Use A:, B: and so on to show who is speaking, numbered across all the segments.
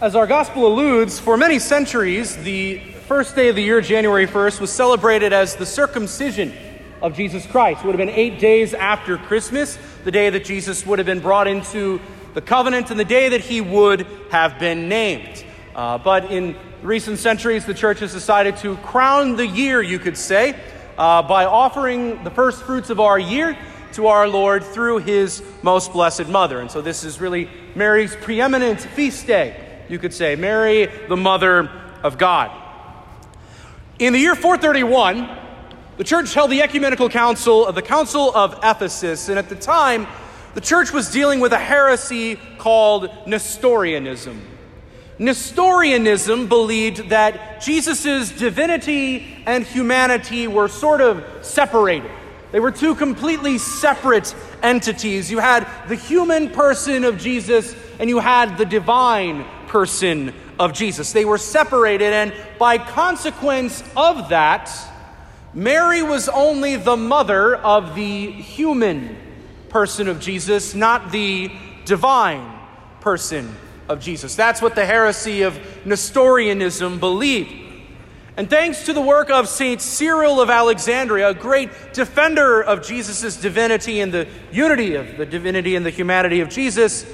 A: As our gospel alludes, for many centuries, the first day of the year, January 1st, was celebrated as the circumcision of Jesus Christ. It would have been eight days after Christmas, the day that Jesus would have been brought into the covenant and the day that he would have been named. Uh, but in recent centuries, the church has decided to crown the year, you could say, uh, by offering the first fruits of our year to our Lord through his most blessed mother. And so this is really Mary's preeminent feast day, you could say, Mary, the mother of God. In the year 431, the church held the ecumenical council of the Council of Ephesus, and at the time, the church was dealing with a heresy called Nestorianism. Nestorianism believed that Jesus' divinity and humanity were sort of separated. They were two completely separate entities. You had the human person of Jesus and you had the divine person of Jesus. They were separated, and by consequence of that, Mary was only the mother of the human person of Jesus, not the divine person of Jesus. That's what the heresy of Nestorianism believed. And thanks to the work of St. Cyril of Alexandria, a great defender of Jesus' divinity and the unity of the divinity and the humanity of Jesus,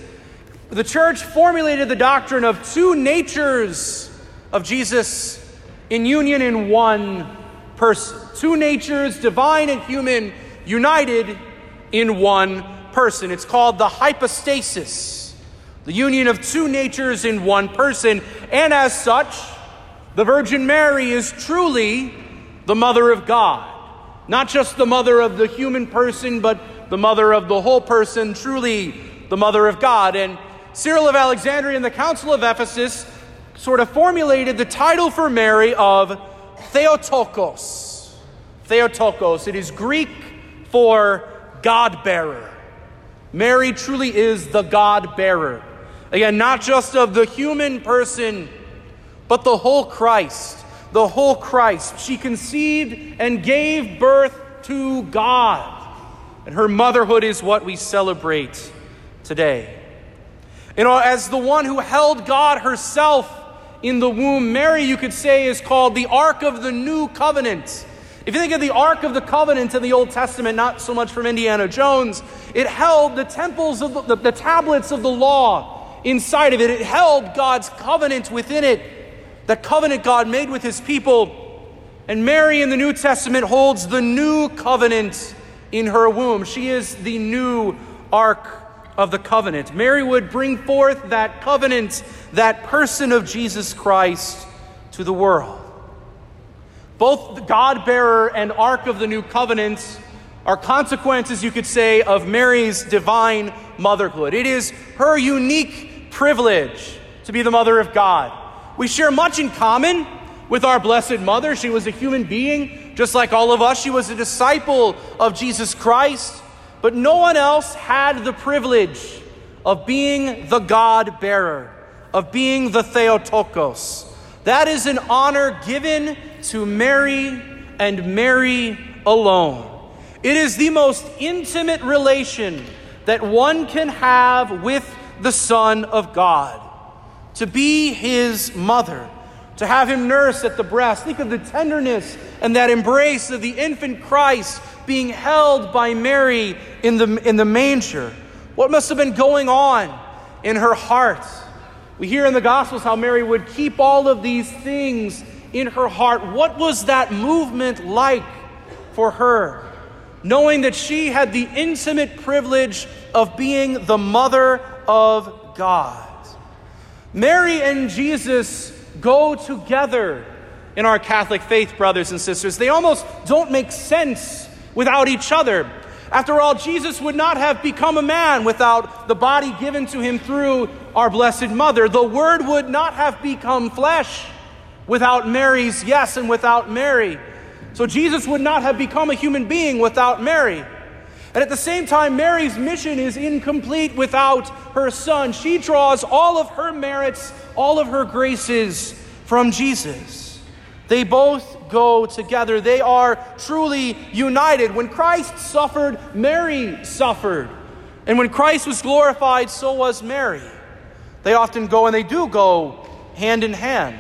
A: the church formulated the doctrine of two natures of Jesus in union in one person. Two natures, divine and human, united in one person. It's called the hypostasis, the union of two natures in one person. And as such, the Virgin Mary is truly the mother of God. Not just the mother of the human person, but the mother of the whole person, truly the mother of God. And Cyril of Alexandria and the Council of Ephesus sort of formulated the title for Mary of Theotokos. Theotokos. It is Greek for God bearer. Mary truly is the God bearer. Again, not just of the human person, but the whole Christ. The whole Christ. She conceived and gave birth to God. And her motherhood is what we celebrate today. You know, as the one who held God herself in the womb, Mary, you could say, is called the Ark of the New Covenant. If you think of the Ark of the Covenant in the Old Testament, not so much from Indiana Jones, it held the temples of the, the, the tablets of the law inside of it. It held God's covenant within it, the covenant God made with his people. And Mary in the New Testament holds the new covenant in her womb. She is the new Ark of the covenant. Mary would bring forth that covenant, that person of Jesus Christ to the world. Both the God bearer and Ark of the New Covenant are consequences, you could say, of Mary's divine motherhood. It is her unique privilege to be the mother of God. We share much in common with our Blessed Mother. She was a human being, just like all of us. She was a disciple of Jesus Christ. But no one else had the privilege of being the God bearer, of being the Theotokos. That is an honor given to Mary and Mary alone. It is the most intimate relation that one can have with the Son of God. To be his mother, to have him nurse at the breast. Think of the tenderness and that embrace of the infant Christ being held by Mary in the, in the manger. What must have been going on in her heart? We hear in the Gospels how Mary would keep all of these things in her heart. What was that movement like for her? Knowing that she had the intimate privilege of being the mother of God. Mary and Jesus go together in our Catholic faith, brothers and sisters. They almost don't make sense without each other. After all, Jesus would not have become a man without the body given to him through our Blessed Mother. The Word would not have become flesh without Mary's yes and without Mary. So Jesus would not have become a human being without Mary. And at the same time, Mary's mission is incomplete without her son. She draws all of her merits, all of her graces from Jesus. They both go together. They are truly united. When Christ suffered, Mary suffered. And when Christ was glorified, so was Mary. They often go, and they do go, hand in hand.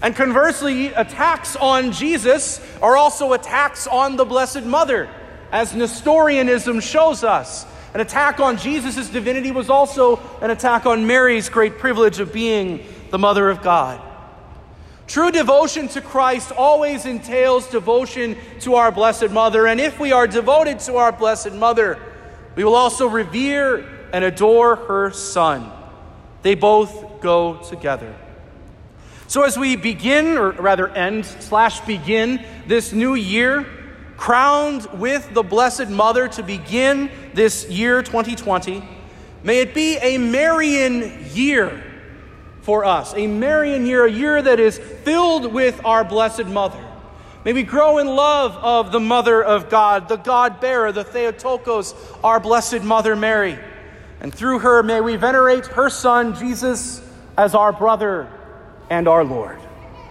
A: And conversely, attacks on Jesus are also attacks on the Blessed Mother, as Nestorianism shows us. An attack on Jesus' divinity was also an attack on Mary's great privilege of being the Mother of God. True devotion to Christ always entails devotion to our Blessed Mother, and if we are devoted to our Blessed Mother, we will also revere and adore her Son. They both go together. So, as we begin, or rather end slash begin this new year, crowned with the Blessed Mother to begin this year 2020, may it be a Marian year for us, a Marian year, a year that is filled with our Blessed Mother. May we grow in love of the Mother of God, the God bearer, the Theotokos, our Blessed Mother Mary. And through her, may we venerate her Son, Jesus, as our brother and our Lord.